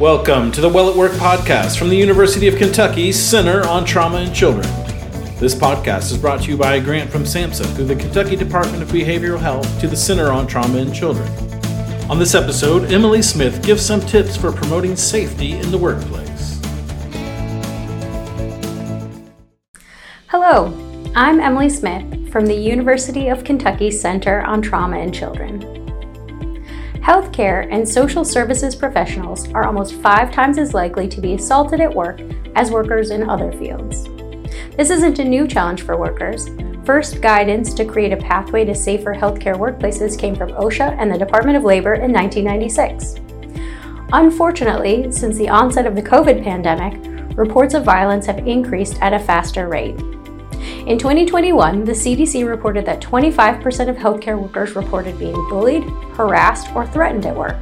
Welcome to the Well at Work podcast from the University of Kentucky Center on Trauma and Children. This podcast is brought to you by a grant from SAMHSA through the Kentucky Department of Behavioral Health to the Center on Trauma and Children. On this episode, Emily Smith gives some tips for promoting safety in the workplace. Hello, I'm Emily Smith from the University of Kentucky Center on Trauma and Children. Healthcare and social services professionals are almost five times as likely to be assaulted at work as workers in other fields. This isn't a new challenge for workers. First guidance to create a pathway to safer healthcare workplaces came from OSHA and the Department of Labor in 1996. Unfortunately, since the onset of the COVID pandemic, reports of violence have increased at a faster rate. In 2021, the CDC reported that 25% of healthcare workers reported being bullied, harassed, or threatened at work.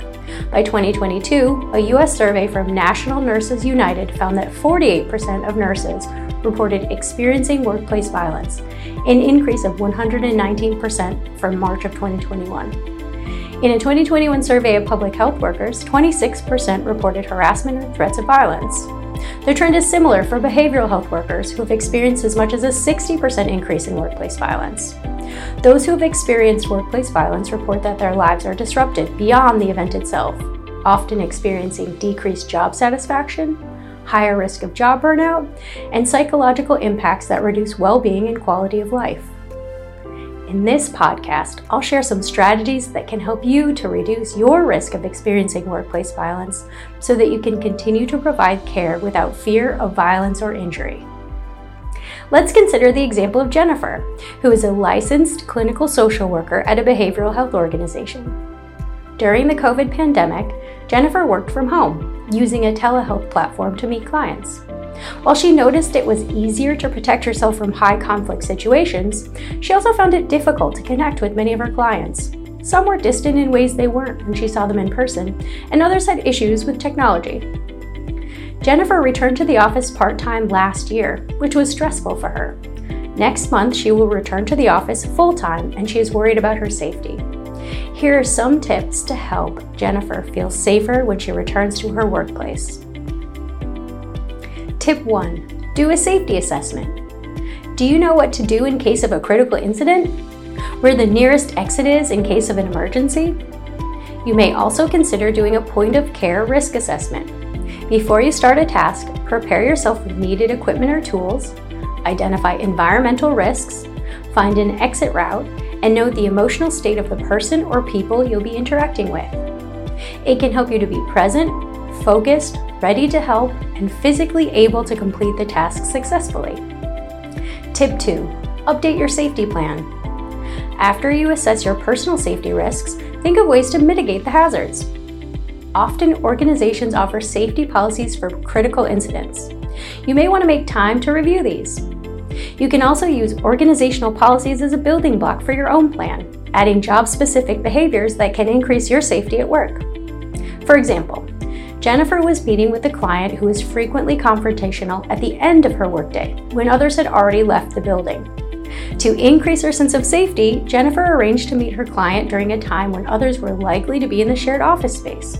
By 2022, a U.S. survey from National Nurses United found that 48% of nurses reported experiencing workplace violence, an increase of 119% from March of 2021. In a 2021 survey of public health workers, 26% reported harassment or threats of violence. The trend is similar for behavioral health workers who have experienced as much as a 60% increase in workplace violence. Those who have experienced workplace violence report that their lives are disrupted beyond the event itself, often experiencing decreased job satisfaction, higher risk of job burnout, and psychological impacts that reduce well being and quality of life. In this podcast, I'll share some strategies that can help you to reduce your risk of experiencing workplace violence so that you can continue to provide care without fear of violence or injury. Let's consider the example of Jennifer, who is a licensed clinical social worker at a behavioral health organization. During the COVID pandemic, Jennifer worked from home, using a telehealth platform to meet clients. While she noticed it was easier to protect herself from high conflict situations, she also found it difficult to connect with many of her clients. Some were distant in ways they weren't when she saw them in person, and others had issues with technology. Jennifer returned to the office part time last year, which was stressful for her. Next month, she will return to the office full time, and she is worried about her safety. Here are some tips to help Jennifer feel safer when she returns to her workplace. Tip 1 Do a safety assessment. Do you know what to do in case of a critical incident? Where the nearest exit is in case of an emergency? You may also consider doing a point of care risk assessment. Before you start a task, prepare yourself with needed equipment or tools, identify environmental risks, find an exit route, and note the emotional state of the person or people you'll be interacting with. It can help you to be present, focused, ready to help, and physically able to complete the task successfully. Tip 2 Update your safety plan. After you assess your personal safety risks, think of ways to mitigate the hazards. Often, organizations offer safety policies for critical incidents. You may want to make time to review these. You can also use organizational policies as a building block for your own plan, adding job specific behaviors that can increase your safety at work. For example, Jennifer was meeting with a client who was frequently confrontational at the end of her workday when others had already left the building. To increase her sense of safety, Jennifer arranged to meet her client during a time when others were likely to be in the shared office space.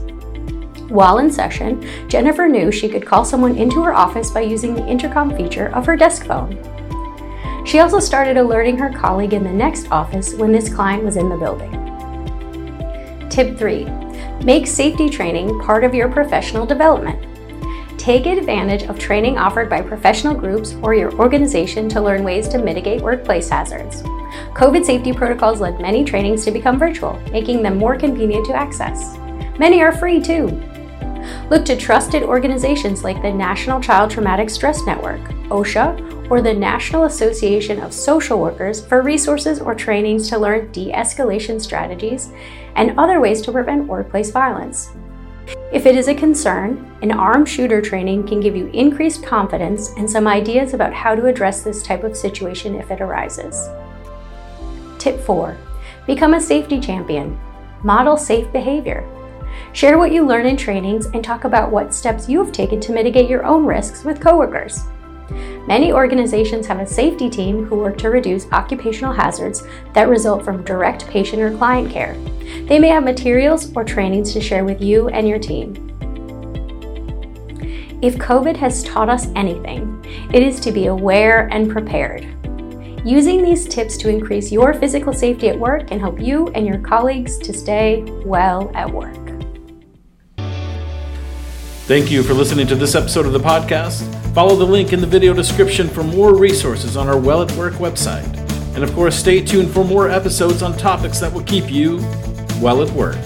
While in session, Jennifer knew she could call someone into her office by using the intercom feature of her desk phone. She also started alerting her colleague in the next office when this client was in the building. Tip 3 Make safety training part of your professional development. Take advantage of training offered by professional groups or your organization to learn ways to mitigate workplace hazards. COVID safety protocols led many trainings to become virtual, making them more convenient to access. Many are free too. Look to trusted organizations like the National Child Traumatic Stress Network, OSHA, or the National Association of Social Workers for resources or trainings to learn de escalation strategies and other ways to prevent workplace violence. If it is a concern, an armed shooter training can give you increased confidence and some ideas about how to address this type of situation if it arises. Tip 4 Become a safety champion. Model safe behavior. Share what you learn in trainings and talk about what steps you have taken to mitigate your own risks with coworkers. Many organizations have a safety team who work to reduce occupational hazards that result from direct patient or client care. They may have materials or trainings to share with you and your team. If COVID has taught us anything, it is to be aware and prepared. Using these tips to increase your physical safety at work can help you and your colleagues to stay well at work. Thank you for listening to this episode of the podcast. Follow the link in the video description for more resources on our Well at Work website. And of course, stay tuned for more episodes on topics that will keep you well at work.